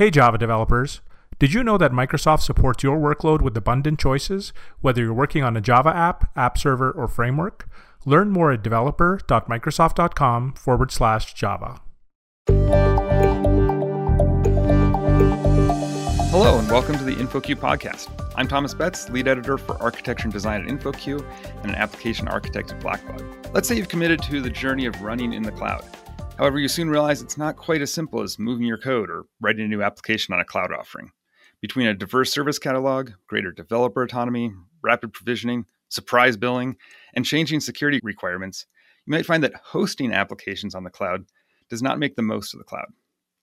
Hey Java developers! Did you know that Microsoft supports your workload with abundant choices, whether you're working on a Java app, app server, or framework? Learn more at developer.microsoft.com forward slash Java. Hello, and welcome to the InfoQ podcast. I'm Thomas Betts, lead editor for architecture and design at InfoQ and an application architect at Blackbaud. Let's say you've committed to the journey of running in the cloud. However, you soon realize it's not quite as simple as moving your code or writing a new application on a cloud offering. Between a diverse service catalog, greater developer autonomy, rapid provisioning, surprise billing, and changing security requirements, you might find that hosting applications on the cloud does not make the most of the cloud.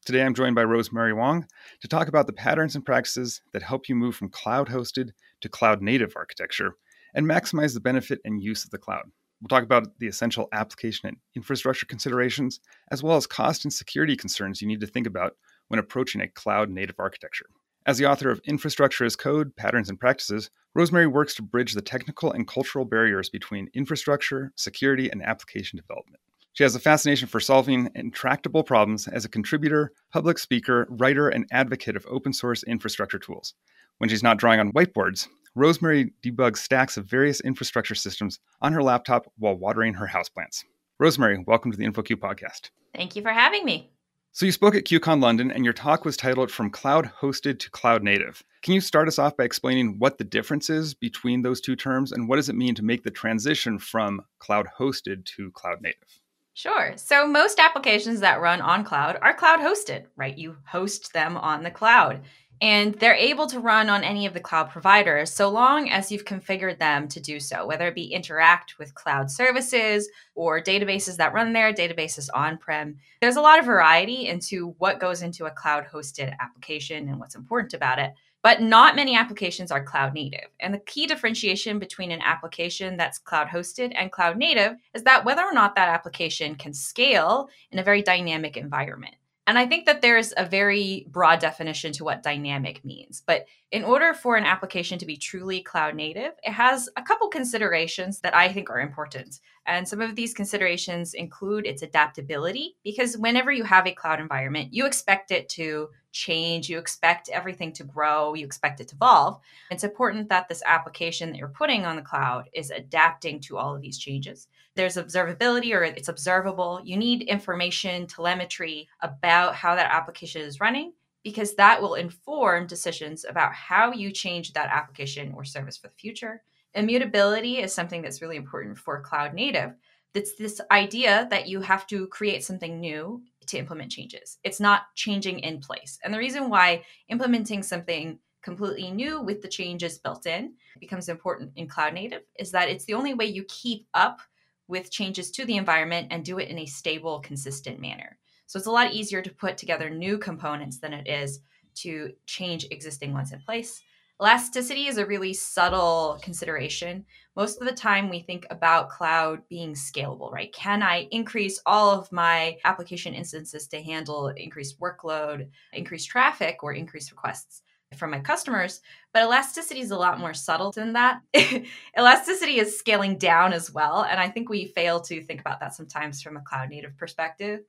Today, I'm joined by Rosemary Wang to talk about the patterns and practices that help you move from cloud hosted to cloud native architecture and maximize the benefit and use of the cloud. We'll talk about the essential application and infrastructure considerations, as well as cost and security concerns you need to think about when approaching a cloud native architecture. As the author of Infrastructure as Code Patterns and Practices, Rosemary works to bridge the technical and cultural barriers between infrastructure, security, and application development. She has a fascination for solving intractable problems as a contributor, public speaker, writer, and advocate of open source infrastructure tools. When she's not drawing on whiteboards, Rosemary debugs stacks of various infrastructure systems on her laptop while watering her houseplants. Rosemary, welcome to the InfoQ podcast. Thank you for having me. So, you spoke at QCon London, and your talk was titled From Cloud Hosted to Cloud Native. Can you start us off by explaining what the difference is between those two terms, and what does it mean to make the transition from cloud hosted to cloud native? Sure. So, most applications that run on cloud are cloud hosted, right? You host them on the cloud and they're able to run on any of the cloud providers so long as you've configured them to do so, whether it be interact with cloud services or databases that run there, databases on prem. There's a lot of variety into what goes into a cloud hosted application and what's important about it. But not many applications are cloud native. And the key differentiation between an application that's cloud hosted and cloud native is that whether or not that application can scale in a very dynamic environment. And I think that there's a very broad definition to what dynamic means. But in order for an application to be truly cloud native, it has a couple considerations that I think are important. And some of these considerations include its adaptability, because whenever you have a cloud environment, you expect it to change, you expect everything to grow, you expect it to evolve. It's important that this application that you're putting on the cloud is adapting to all of these changes. There's observability or it's observable. You need information, telemetry about how that application is running because that will inform decisions about how you change that application or service for the future. Immutability is something that's really important for cloud native. It's this idea that you have to create something new to implement changes. It's not changing in place. And the reason why implementing something completely new with the changes built in becomes important in cloud native is that it's the only way you keep up with changes to the environment and do it in a stable, consistent manner. So it's a lot easier to put together new components than it is to change existing ones in place. Elasticity is a really subtle consideration. Most of the time, we think about cloud being scalable, right? Can I increase all of my application instances to handle increased workload, increased traffic, or increased requests? from my customers, but elasticity is a lot more subtle than that. elasticity is scaling down as well. And I think we fail to think about that sometimes from a cloud native perspective.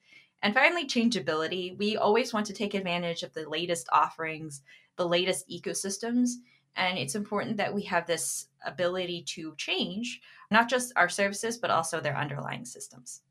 And finally, changeability. We always want to take advantage of the latest offerings, the latest ecosystems. And it's important that we have this ability to change not just our services, but also their underlying systems.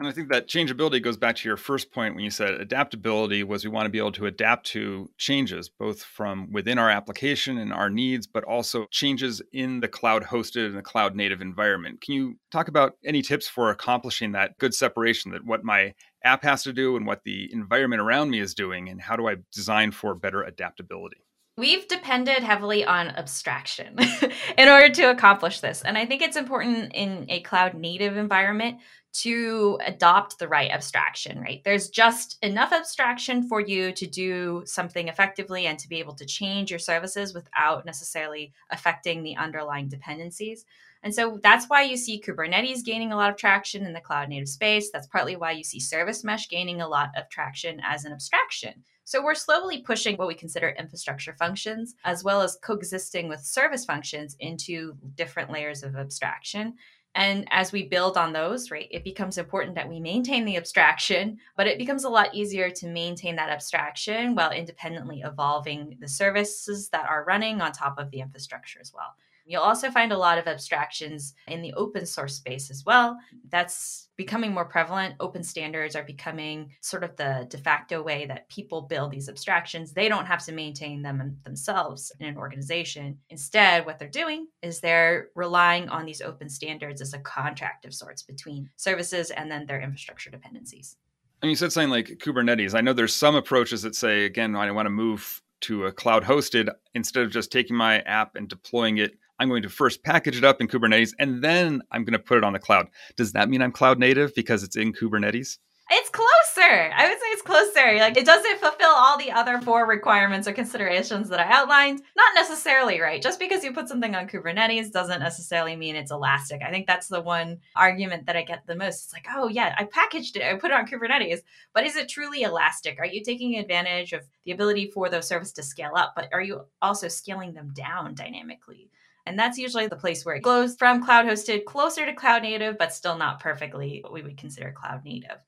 And I think that changeability goes back to your first point when you said adaptability was we want to be able to adapt to changes, both from within our application and our needs, but also changes in the cloud hosted and the cloud native environment. Can you talk about any tips for accomplishing that good separation that what my app has to do and what the environment around me is doing, and how do I design for better adaptability? We've depended heavily on abstraction in order to accomplish this. And I think it's important in a cloud native environment to adopt the right abstraction, right? There's just enough abstraction for you to do something effectively and to be able to change your services without necessarily affecting the underlying dependencies. And so that's why you see Kubernetes gaining a lot of traction in the cloud native space. That's partly why you see Service Mesh gaining a lot of traction as an abstraction. So we're slowly pushing what we consider infrastructure functions, as well as coexisting with service functions into different layers of abstraction. And as we build on those, right, it becomes important that we maintain the abstraction, but it becomes a lot easier to maintain that abstraction while independently evolving the services that are running on top of the infrastructure as well. You'll also find a lot of abstractions in the open source space as well. That's becoming more prevalent. Open standards are becoming sort of the de facto way that people build these abstractions. They don't have to maintain them themselves in an organization. Instead, what they're doing is they're relying on these open standards as a contract of sorts between services and then their infrastructure dependencies. And you said something like Kubernetes. I know there's some approaches that say, again, I want to move to a cloud hosted instead of just taking my app and deploying it I'm going to first package it up in Kubernetes and then I'm going to put it on the cloud. Does that mean I'm cloud native because it's in Kubernetes? It's closer. I would say it's closer. Like it doesn't fulfill all the other four requirements or considerations that I outlined. Not necessarily, right? Just because you put something on Kubernetes doesn't necessarily mean it's elastic. I think that's the one argument that I get the most. It's like, oh yeah, I packaged it, I put it on Kubernetes, but is it truly elastic? Are you taking advantage of the ability for those services to scale up, but are you also scaling them down dynamically? And that's usually the place where it goes from cloud hosted closer to cloud native, but still not perfectly what we would consider cloud native.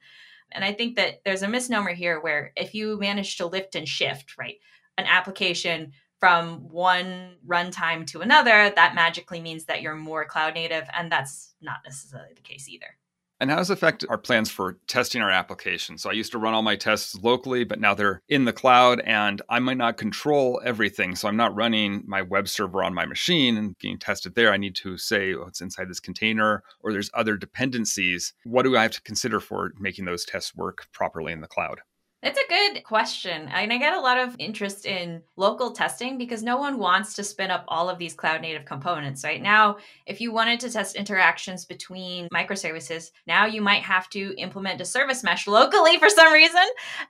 And I think that there's a misnomer here where if you manage to lift and shift, right, an application from one runtime to another, that magically means that you're more cloud native. And that's not necessarily the case either. And how does it affect our plans for testing our application? So I used to run all my tests locally, but now they're in the cloud and I might not control everything. So I'm not running my web server on my machine and getting tested there. I need to say, oh, it's inside this container or there's other dependencies. What do I have to consider for making those tests work properly in the cloud? It's a good question. And I get a lot of interest in local testing because no one wants to spin up all of these cloud native components. Right now, if you wanted to test interactions between microservices, now you might have to implement a service mesh locally for some reason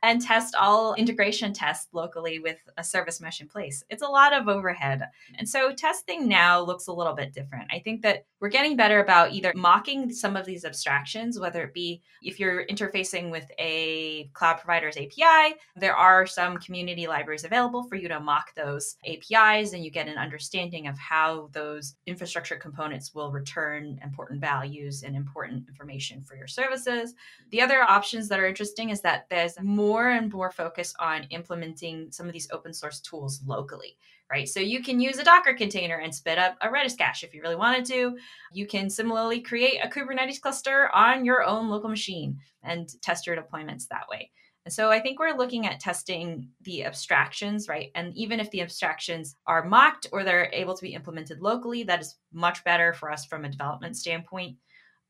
and test all integration tests locally with a service mesh in place. It's a lot of overhead. And so testing now looks a little bit different. I think that we're getting better about either mocking some of these abstractions, whether it be if you're interfacing with a cloud provider's API. There are some community libraries available for you to mock those APIs, and you get an understanding of how those infrastructure components will return important values and important information for your services. The other options that are interesting is that there's more and more focus on implementing some of these open source tools locally right? So you can use a Docker container and spit up a Redis cache if you really wanted to. You can similarly create a Kubernetes cluster on your own local machine and test your deployments that way. And so I think we're looking at testing the abstractions, right? And even if the abstractions are mocked or they're able to be implemented locally, that is much better for us from a development standpoint.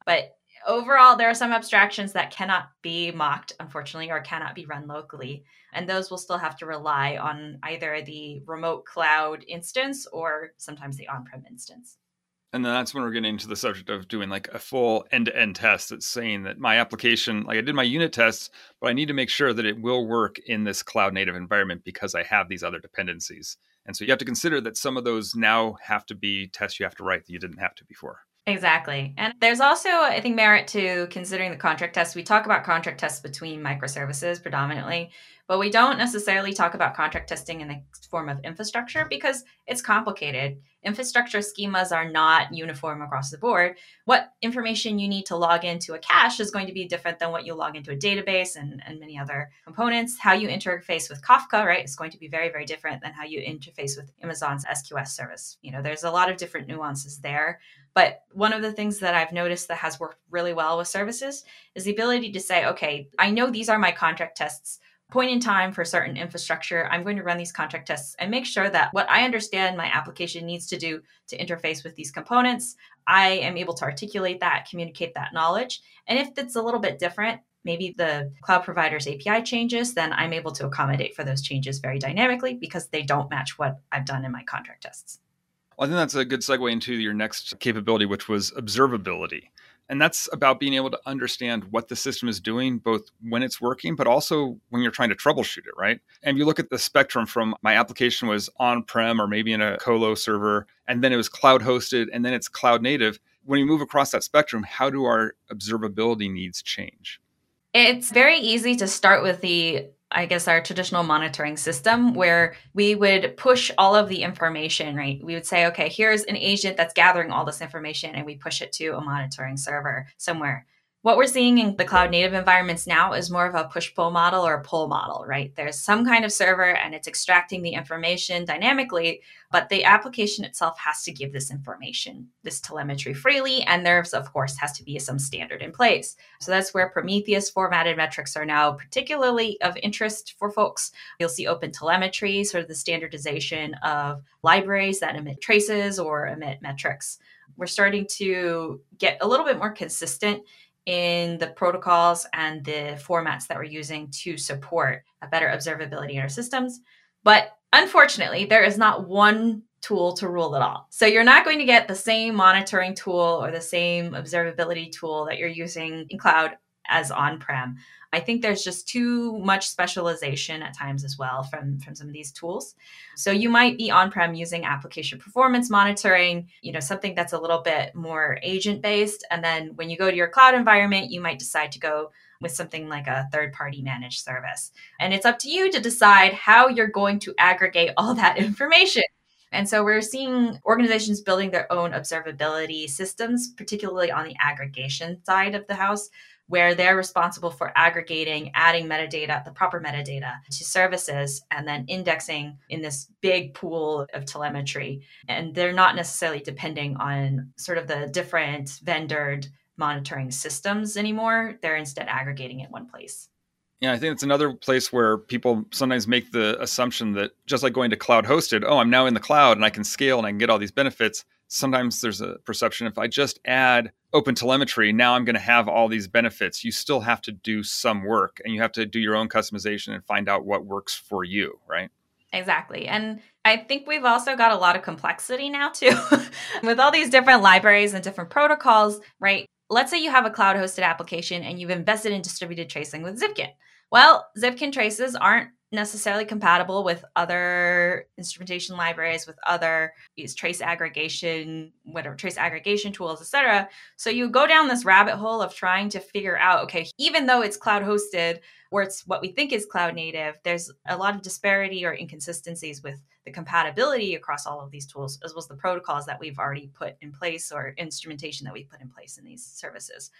But overall, there are some abstractions that cannot be mocked, unfortunately, or cannot be run locally. And those will still have to rely on either the remote cloud instance or sometimes the on prem instance. And then that's when we're getting into the subject of doing like a full end to end test that's saying that my application, like I did my unit tests, but I need to make sure that it will work in this cloud native environment because I have these other dependencies. And so you have to consider that some of those now have to be tests you have to write that you didn't have to before. Exactly. And there's also, I think, merit to considering the contract tests. We talk about contract tests between microservices predominantly, but we don't necessarily talk about contract testing in the form of infrastructure because it's complicated infrastructure schemas are not uniform across the board. What information you need to log into a cache is going to be different than what you log into a database and, and many other components. How you interface with Kafka, right, is going to be very, very different than how you interface with Amazon's SQS service. You know, there's a lot of different nuances there. But one of the things that I've noticed that has worked really well with services is the ability to say, okay, I know these are my contract tests point in time for certain infrastructure, I'm going to run these contract tests and make sure that what I understand my application needs to do to interface with these components, I am able to articulate that, communicate that knowledge. And if it's a little bit different, maybe the cloud provider's API changes, then I'm able to accommodate for those changes very dynamically because they don't match what I've done in my contract tests. Well, I think that's a good segue into your next capability, which was observability. And that's about being able to understand what the system is doing, both when it's working, but also when you're trying to troubleshoot it, right? And you look at the spectrum from my application was on prem or maybe in a colo server, and then it was cloud hosted, and then it's cloud native. When you move across that spectrum, how do our observability needs change? It's very easy to start with the I guess, our traditional monitoring system where we would push all of the information, right? We would say, okay, here's an agent that's gathering all this information, and we push it to a monitoring server somewhere. What we're seeing in the cloud native environments now is more of a push pull model or a pull model, right? There's some kind of server and it's extracting the information dynamically, but the application itself has to give this information, this telemetry freely. And there's, of course, has to be some standard in place. So that's where Prometheus formatted metrics are now particularly of interest for folks. You'll see open telemetry, sort of the standardization of libraries that emit traces or emit metrics. We're starting to get a little bit more consistent in the protocols and the formats that we're using to support a better observability in our systems. But unfortunately, there is not one tool to rule it all. So you're not going to get the same monitoring tool or the same observability tool that you're using in cloud as on prem. I think there's just too much specialization at times as well from, from some of these tools. So you might be on-prem using application performance monitoring, you know, something that's a little bit more agent based. And then when you go to your cloud environment, you might decide to go with something like a third party managed service. And it's up to you to decide how you're going to aggregate all that information. And so we're seeing organizations building their own observability systems, particularly on the aggregation side of the house where they're responsible for aggregating, adding metadata, the proper metadata to services, and then indexing in this big pool of telemetry. And they're not necessarily depending on sort of the different vendored monitoring systems anymore. They're instead aggregating in one place. Yeah, I think it's another place where people sometimes make the assumption that just like going to cloud hosted, oh, I'm now in the cloud and I can scale and I can get all these benefits sometimes there's a perception if I just add open telemetry, now I'm going to have all these benefits. You still have to do some work and you have to do your own customization and find out what works for you, right? Exactly. And I think we've also got a lot of complexity now, too, with all these different libraries and different protocols, right? Let's say you have a cloud hosted application and you've invested in distributed tracing with Zipkin. Well, Zipkin traces aren't necessarily compatible with other instrumentation libraries with other these trace aggregation whatever trace aggregation tools etc so you go down this rabbit hole of trying to figure out okay even though it's cloud hosted or it's what we think is cloud native there's a lot of disparity or inconsistencies with the compatibility across all of these tools as well as the protocols that we've already put in place or instrumentation that we've put in place in these services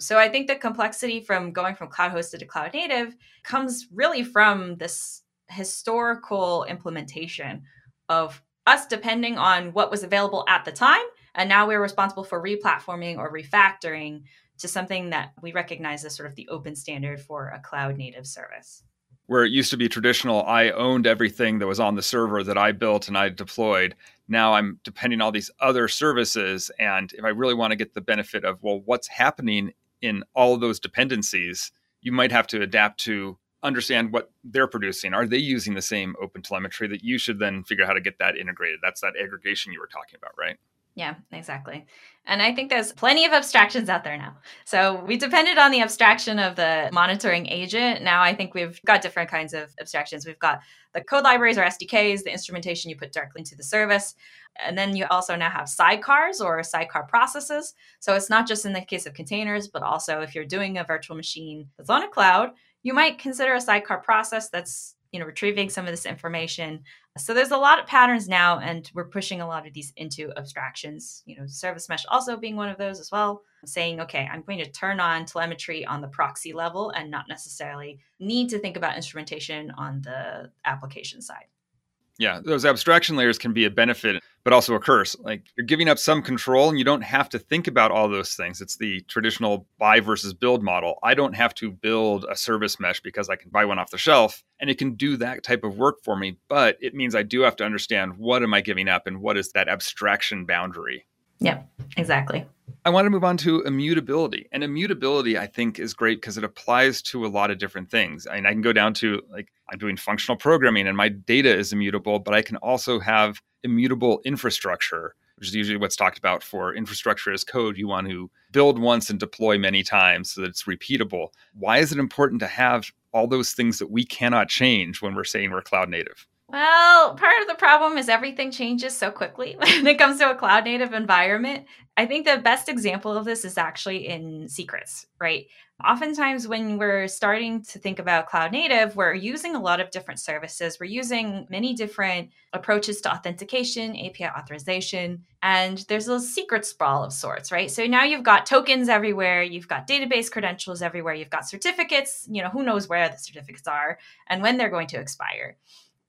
so I think the complexity from going from cloud hosted to cloud native comes really from this historical implementation of us depending on what was available at the time. And now we're responsible for replatforming or refactoring to something that we recognize as sort of the open standard for a cloud native service. Where it used to be traditional, I owned everything that was on the server that I built and I deployed. Now I'm depending on all these other services. And if I really want to get the benefit of, well, what's happening in all of those dependencies, you might have to adapt to understand what they're producing. Are they using the same open telemetry that you should then figure out how to get that integrated? That's that aggregation you were talking about, right? Yeah, exactly. And I think there's plenty of abstractions out there now. So we depended on the abstraction of the monitoring agent. Now I think we've got different kinds of abstractions. We've got the code libraries or SDKs, the instrumentation you put directly into the service. And then you also now have sidecars or sidecar processes. So it's not just in the case of containers, but also if you're doing a virtual machine that's on a cloud, you might consider a sidecar process that's you know retrieving some of this information. So there's a lot of patterns now and we're pushing a lot of these into abstractions you know service mesh also being one of those as well saying okay i'm going to turn on telemetry on the proxy level and not necessarily need to think about instrumentation on the application side yeah, those abstraction layers can be a benefit, but also a curse. Like you're giving up some control and you don't have to think about all those things. It's the traditional buy versus build model. I don't have to build a service mesh because I can buy one off the shelf and it can do that type of work for me. But it means I do have to understand what am I giving up and what is that abstraction boundary. Yeah, exactly. I want to move on to immutability. And immutability, I think, is great because it applies to a lot of different things. I mean, I can go down to like I'm doing functional programming and my data is immutable, but I can also have immutable infrastructure, which is usually what's talked about for infrastructure as code. You want to build once and deploy many times so that it's repeatable. Why is it important to have all those things that we cannot change when we're saying we're cloud native? Well, part of the problem is everything changes so quickly when it comes to a cloud native environment. I think the best example of this is actually in secrets, right? Oftentimes, when we're starting to think about cloud native, we're using a lot of different services. We're using many different approaches to authentication, API authorization, and there's a secret sprawl of sorts, right? So now you've got tokens everywhere, you've got database credentials everywhere, you've got certificates, you know, who knows where the certificates are and when they're going to expire.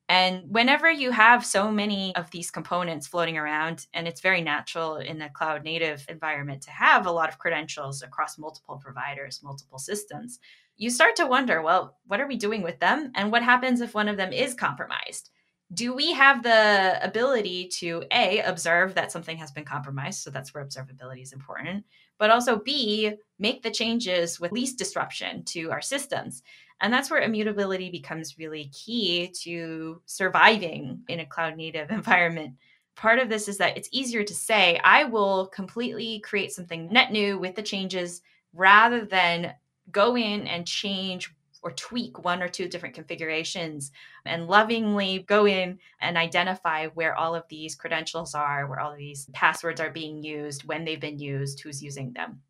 And whenever you have so many of these components floating around, and it's very natural in a cloud native environment to have a lot of credentials across multiple providers, multiple systems, you start to wonder well, what are we doing with them? And what happens if one of them is compromised? Do we have the ability to A, observe that something has been compromised? So that's where observability is important. But also B, make the changes with least disruption to our systems. And that's where immutability becomes really key to surviving in a cloud native environment. Part of this is that it's easier to say, I will completely create something net new with the changes rather than go in and change or tweak one or two different configurations and lovingly go in and identify where all of these credentials are, where all of these passwords are being used, when they've been used, who's using them.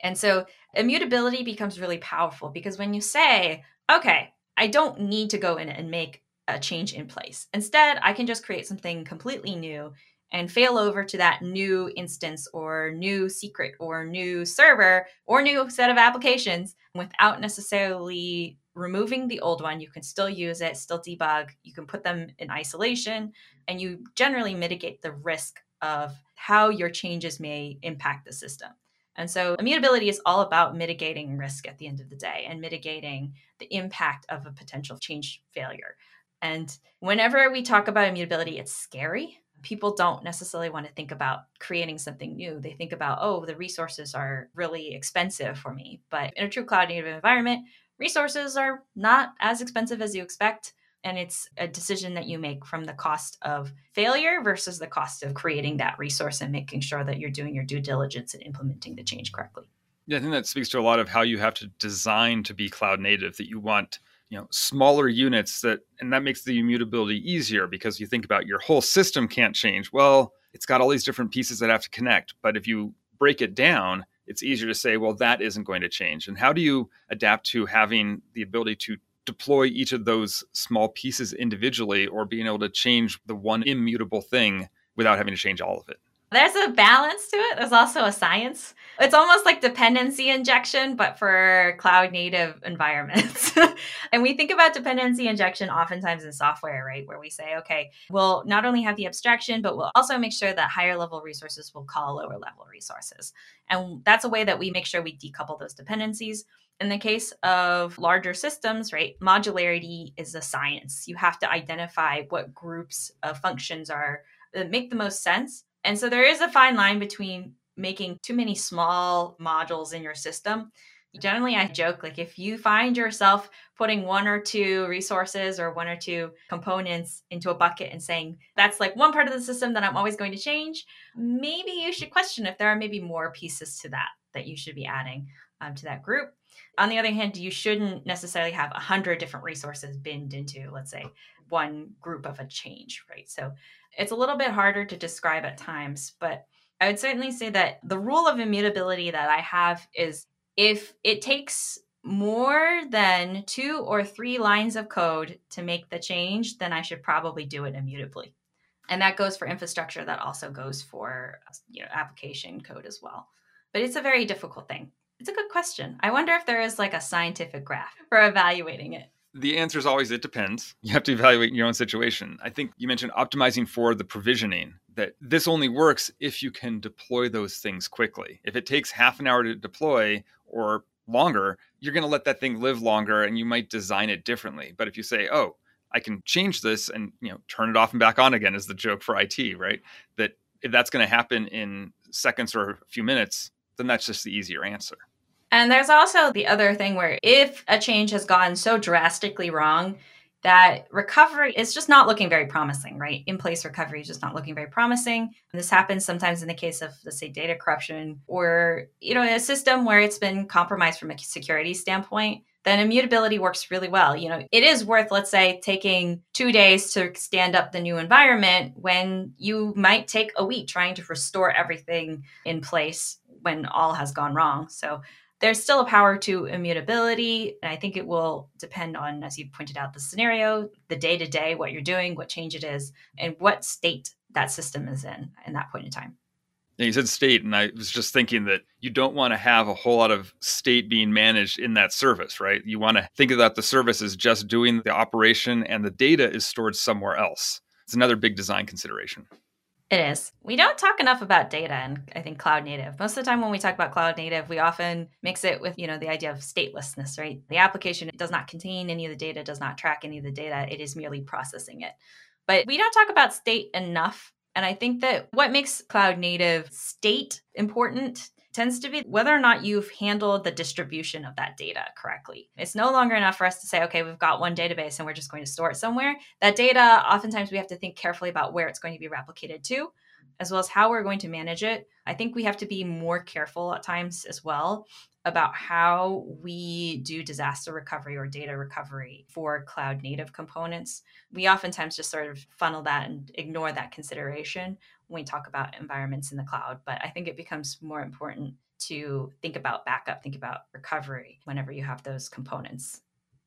And so immutability becomes really powerful because when you say, okay, I don't need to go in and make a change in place. Instead, I can just create something completely new and fail over to that new instance or new secret or new server or new set of applications without necessarily removing the old one. You can still use it, still debug. You can put them in isolation, and you generally mitigate the risk of how your changes may impact the system. And so immutability is all about mitigating risk at the end of the day and mitigating the impact of a potential change failure. And whenever we talk about immutability, it's scary. People don't necessarily want to think about creating something new. They think about, oh, the resources are really expensive for me. But in a true cloud native environment, resources are not as expensive as you expect and it's a decision that you make from the cost of failure versus the cost of creating that resource and making sure that you're doing your due diligence and implementing the change correctly. Yeah i think that speaks to a lot of how you have to design to be cloud native that you want you know smaller units that and that makes the immutability easier because you think about your whole system can't change. Well it's got all these different pieces that have to connect but if you break it down it's easier to say well that isn't going to change. And how do you adapt to having the ability to deploy each of those small pieces individually or being able to change the one immutable thing without having to change all of it. There's a balance to it. There's also a science. It's almost like dependency injection, but for cloud native environments. and we think about dependency injection oftentimes in software, right? Where we say, okay, we'll not only have the abstraction, but we'll also make sure that higher level resources will call lower level resources. And that's a way that we make sure we decouple those dependencies. In the case of larger systems, right, modularity is a science. You have to identify what groups of functions are that make the most sense. And so there is a fine line between making too many small modules in your system. Generally, I joke like if you find yourself putting one or two resources or one or two components into a bucket and saying that's like one part of the system that I'm always going to change, maybe you should question if there are maybe more pieces to that that you should be adding um, to that group. On the other hand, you shouldn't necessarily have a hundred different resources binned into, let's say, one group of a change, right? So it's a little bit harder to describe at times, but I would certainly say that the rule of immutability that I have is if it takes more than two or three lines of code to make the change, then I should probably do it immutably. And that goes for infrastructure, that also goes for you know application code as well. But it's a very difficult thing. It's a good question. I wonder if there is like a scientific graph for evaluating it. The answer is always it depends. You have to evaluate your own situation. I think you mentioned optimizing for the provisioning, that this only works if you can deploy those things quickly. If it takes half an hour to deploy or longer, you're going to let that thing live longer and you might design it differently. But if you say, oh, I can change this and you know turn it off and back on again is the joke for IT, right? That if that's going to happen in seconds or a few minutes, then that's just the easier answer. And there's also the other thing where if a change has gone so drastically wrong that recovery is just not looking very promising, right? In place recovery is just not looking very promising. And this happens sometimes in the case of, let's say, data corruption or, you know, in a system where it's been compromised from a security standpoint. then immutability works really well. You know, it is worth, let's say, taking two days to stand up the new environment when you might take a week trying to restore everything in place when all has gone wrong. So there's still a power to immutability. And I think it will depend on, as you pointed out, the scenario, the day to day, what you're doing, what change it is, and what state that system is in in that point in time. Yeah, you said state, and I was just thinking that you don't want to have a whole lot of state being managed in that service, right? You want to think about the service as just doing the operation and the data is stored somewhere else. It's another big design consideration. It is. We don't talk enough about data and I think cloud native. Most of the time when we talk about cloud native, we often mix it with, you know, the idea of statelessness, right? The application does not contain any of the data, does not track any of the data. It is merely processing it. But we don't talk about state enough and I think that what makes cloud native state important tends to be whether or not you've handled the distribution of that data correctly. It's no longer enough for us to say, okay, we've got one database and we're just going to store it somewhere. That data, oftentimes, we have to think carefully about where it's going to be replicated to, as well as how we're going to manage it. I think we have to be more careful at times as well about how we do disaster recovery or data recovery for cloud native components. We oftentimes just sort of funnel that and ignore that consideration when we talk about environments in the cloud. But I think it becomes more important to think about backup, think about recovery whenever you have those components.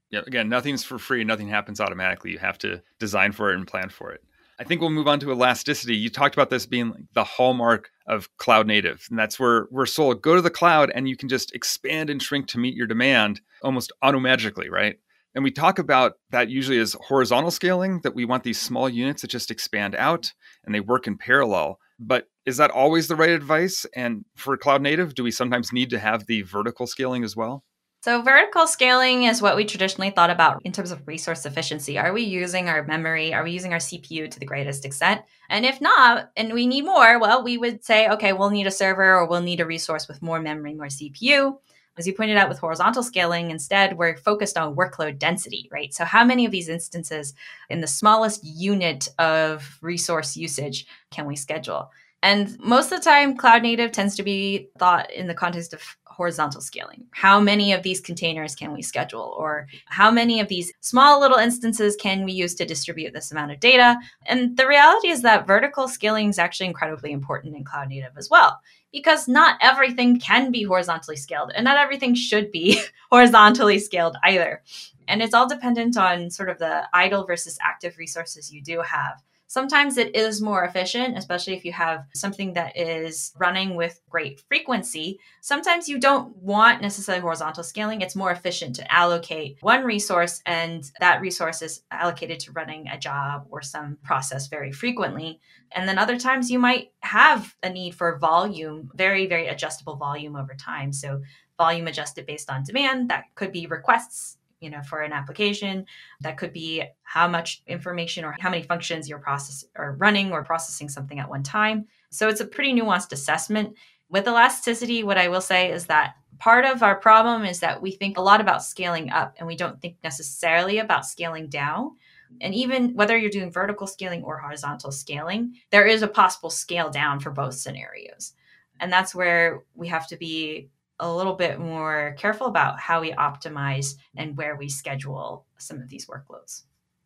Yeah, again, nothing's for free, nothing happens automatically. You have to design for it and plan for it. I think we'll move on to elasticity. You talked about this being the hallmark of cloud native, and that's where we're sold. Go to the cloud, and you can just expand and shrink to meet your demand almost automagically, right? And we talk about that usually as horizontal scaling, that we want these small units that just expand out and they work in parallel. But is that always the right advice? And for cloud native, do we sometimes need to have the vertical scaling as well? So, vertical scaling is what we traditionally thought about in terms of resource efficiency. Are we using our memory? Are we using our CPU to the greatest extent? And if not, and we need more, well, we would say, okay, we'll need a server or we'll need a resource with more memory, more CPU. As you pointed out with horizontal scaling, instead, we're focused on workload density, right? So, how many of these instances in the smallest unit of resource usage can we schedule? And most of the time, cloud native tends to be thought in the context of horizontal scaling. How many of these containers can we schedule? Or how many of these small little instances can we use to distribute this amount of data? And the reality is that vertical scaling is actually incredibly important in cloud native as well. Because not everything can be horizontally scaled, and not everything should be horizontally scaled either. And it's all dependent on sort of the idle versus active resources you do have. Sometimes it is more efficient, especially if you have something that is running with great frequency. Sometimes you don't want necessarily horizontal scaling. It's more efficient to allocate one resource and that resource is allocated to running a job or some process very frequently. And then other times you might have a need for volume, very, very adjustable volume over time. So volume adjusted based on demand. That could be requests you know for an application that could be how much information or how many functions you're process or running or processing something at one time. So it's a pretty nuanced assessment. With elasticity what i will say is that part of our problem is that we think a lot about scaling up and we don't think necessarily about scaling down. And even whether you're doing vertical scaling or horizontal scaling there is a possible scale down for both scenarios. And that's where we have to be a little bit more careful about how we optimize and where we schedule some of these workloads.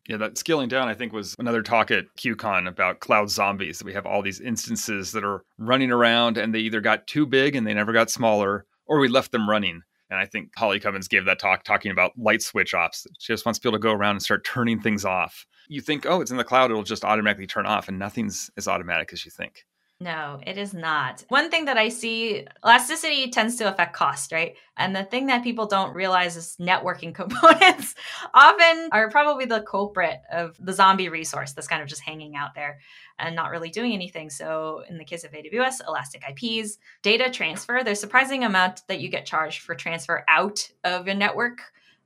Yeah, that scaling down, I think, was another talk at QCon about cloud zombies. We have all these instances that are running around and they either got too big and they never got smaller, or we left them running. And I think Holly Cummins gave that talk talking about light switch ops. She just wants people to go around and start turning things off. You think, oh, it's in the cloud, it'll just automatically turn off, and nothing's as automatic as you think. No, it is not. One thing that I see elasticity tends to affect cost, right? And the thing that people don't realize is networking components often are probably the culprit of the zombie resource that's kind of just hanging out there and not really doing anything. So, in the case of AWS, Elastic IPs, data transfer, there's surprising amount that you get charged for transfer out of a network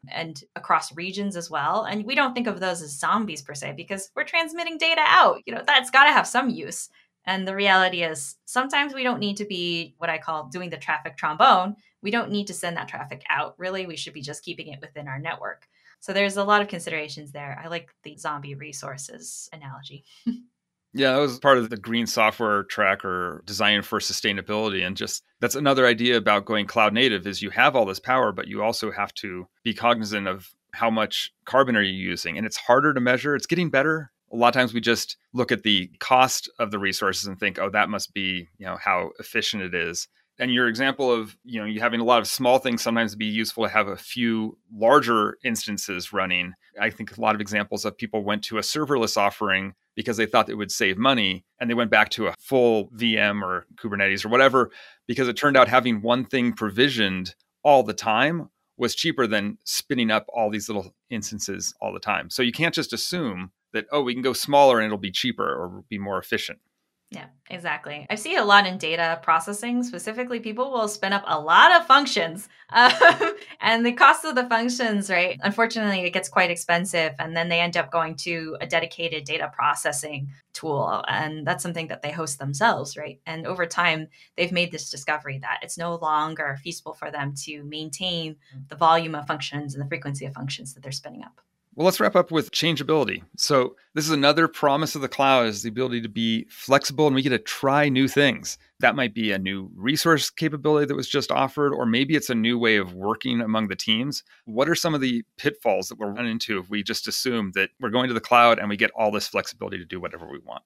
and across regions as well. And we don't think of those as zombies per se because we're transmitting data out. You know, that's got to have some use. And the reality is, sometimes we don't need to be what I call doing the traffic trombone. We don't need to send that traffic out. Really, we should be just keeping it within our network. So there's a lot of considerations there. I like the zombie resources analogy. Yeah, that was part of the green software track or design for sustainability. And just that's another idea about going cloud native is you have all this power, but you also have to be cognizant of how much carbon are you using. And it's harder to measure. It's getting better. A lot of times we just look at the cost of the resources and think, oh, that must be, you know, how efficient it is. And your example of you know you having a lot of small things sometimes be useful to have a few larger instances running. I think a lot of examples of people went to a serverless offering because they thought it would save money and they went back to a full vm or kubernetes or whatever because it turned out having one thing provisioned all the time was cheaper than spinning up all these little instances all the time. So you can't just assume that oh we can go smaller and it'll be cheaper or be more efficient yeah, exactly. I see a lot in data processing. Specifically, people will spin up a lot of functions, um, and the cost of the functions, right? Unfortunately, it gets quite expensive, and then they end up going to a dedicated data processing tool, and that's something that they host themselves, right? And over time, they've made this discovery that it's no longer feasible for them to maintain the volume of functions and the frequency of functions that they're spinning up. Well, let's wrap up with changeability. So, this is another promise of the cloud is the ability to be flexible and we get to try new things. That might be a new resource capability that was just offered, or maybe it's a new way of working among the teams. What are some of the pitfalls that we'll run into if we just assume that we're going to the cloud and we get all this flexibility to do whatever we want?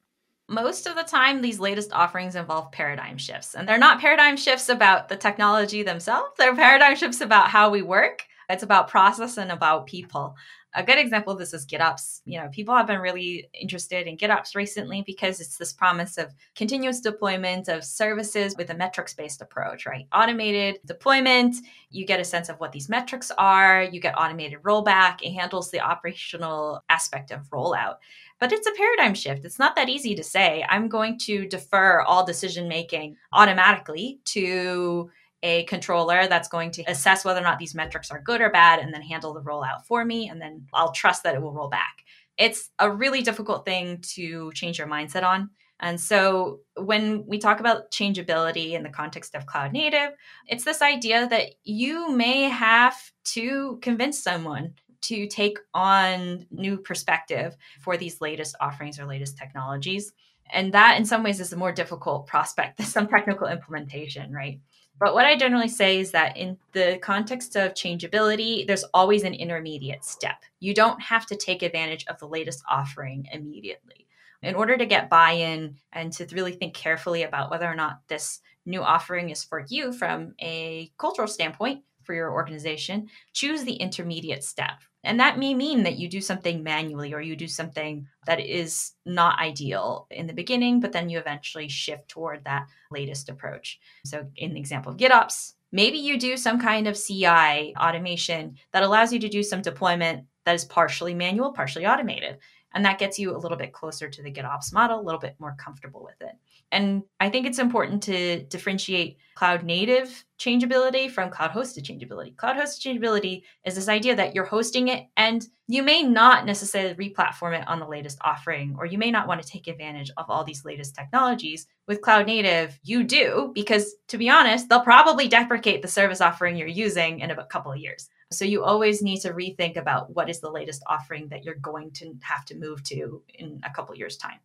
most of the time these latest offerings involve paradigm shifts and they're not paradigm shifts about the technology themselves they're paradigm shifts about how we work it's about process and about people a good example of this is GitOps. You know, people have been really interested in GitOps recently because it's this promise of continuous deployment of services with a metrics based approach, right? Automated deployment, you get a sense of what these metrics are, you get automated rollback, it handles the operational aspect of rollout. But it's a paradigm shift. It's not that easy to say, I'm going to defer all decision making automatically to a controller that's going to assess whether or not these metrics are good or bad and then handle the rollout for me. And then I'll trust that it will roll back. It's a really difficult thing to change your mindset on. And so when we talk about changeability in the context of cloud native, it's this idea that you may have to convince someone to take on new perspective for these latest offerings or latest technologies. And that in some ways is a more difficult prospect than some technical implementation, right? But what I generally say is that in the context of changeability, there's always an intermediate step. You don't have to take advantage of the latest offering immediately. In order to get buy in and to really think carefully about whether or not this new offering is for you from a cultural standpoint for your organization, choose the intermediate step. And that may mean that you do something manually or you do something that is not ideal in the beginning, but then you eventually shift toward that latest approach. So, in the example of GitOps, maybe you do some kind of CI automation that allows you to do some deployment that is partially manual, partially automated. And that gets you a little bit closer to the GitOps model, a little bit more comfortable with it. And I think it's important to differentiate cloud native changeability from cloud hosted changeability. Cloud hosted changeability is this idea that you're hosting it and you may not necessarily replatform it on the latest offering, or you may not want to take advantage of all these latest technologies. With cloud native, you do, because to be honest, they'll probably deprecate the service offering you're using in a couple of years. So you always need to rethink about what is the latest offering that you're going to have to move to in a couple years' time.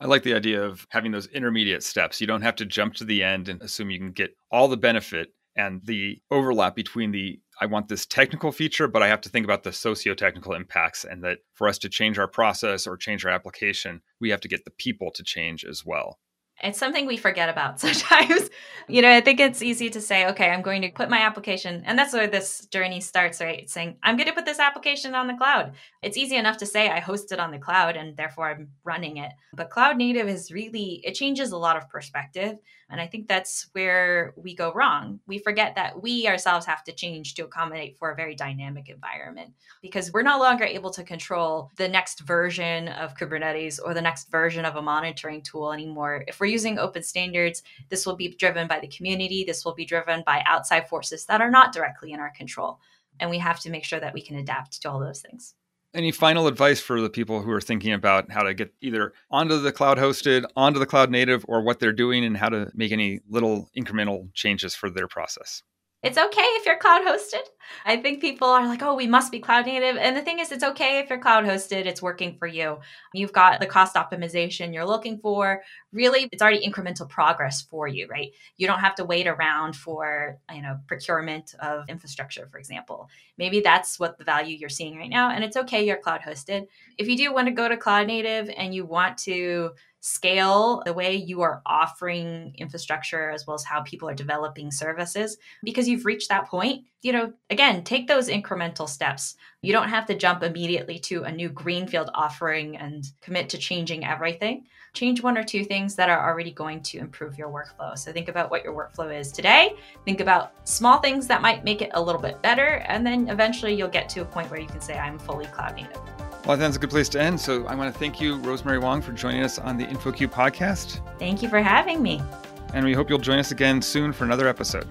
I like the idea of having those intermediate steps. You don't have to jump to the end and assume you can get all the benefit and the overlap between the I want this technical feature, but I have to think about the socio-technical impacts and that for us to change our process or change our application, we have to get the people to change as well. It's something we forget about sometimes. you know, I think it's easy to say, okay, I'm going to put my application, and that's where this journey starts, right? It's saying, I'm going to put this application on the cloud. It's easy enough to say I host it on the cloud and therefore I'm running it. But cloud native is really, it changes a lot of perspective. And I think that's where we go wrong. We forget that we ourselves have to change to accommodate for a very dynamic environment because we're no longer able to control the next version of Kubernetes or the next version of a monitoring tool anymore. If we're using open standards, this will be driven by the community, this will be driven by outside forces that are not directly in our control. And we have to make sure that we can adapt to all those things. Any final advice for the people who are thinking about how to get either onto the cloud hosted, onto the cloud native, or what they're doing and how to make any little incremental changes for their process? It's okay if you're cloud hosted. I think people are like, oh, we must be cloud native. And the thing is, it's okay if you're cloud hosted, it's working for you. You've got the cost optimization you're looking for. Really, it's already incremental progress for you, right? You don't have to wait around for, you know, procurement of infrastructure, for example. Maybe that's what the value you're seeing right now. And it's okay you're cloud hosted. If you do want to go to cloud native and you want to scale the way you are offering infrastructure as well as how people are developing services because you've reached that point you know again take those incremental steps. You don't have to jump immediately to a new greenfield offering and commit to changing everything. Change one or two things that are already going to improve your workflow. So think about what your workflow is today. Think about small things that might make it a little bit better and then eventually you'll get to a point where you can say i'm fully cloud native well, that's a good place to end. So I want to thank you, Rosemary Wang, for joining us on the InfoQ podcast. Thank you for having me. And we hope you'll join us again soon for another episode.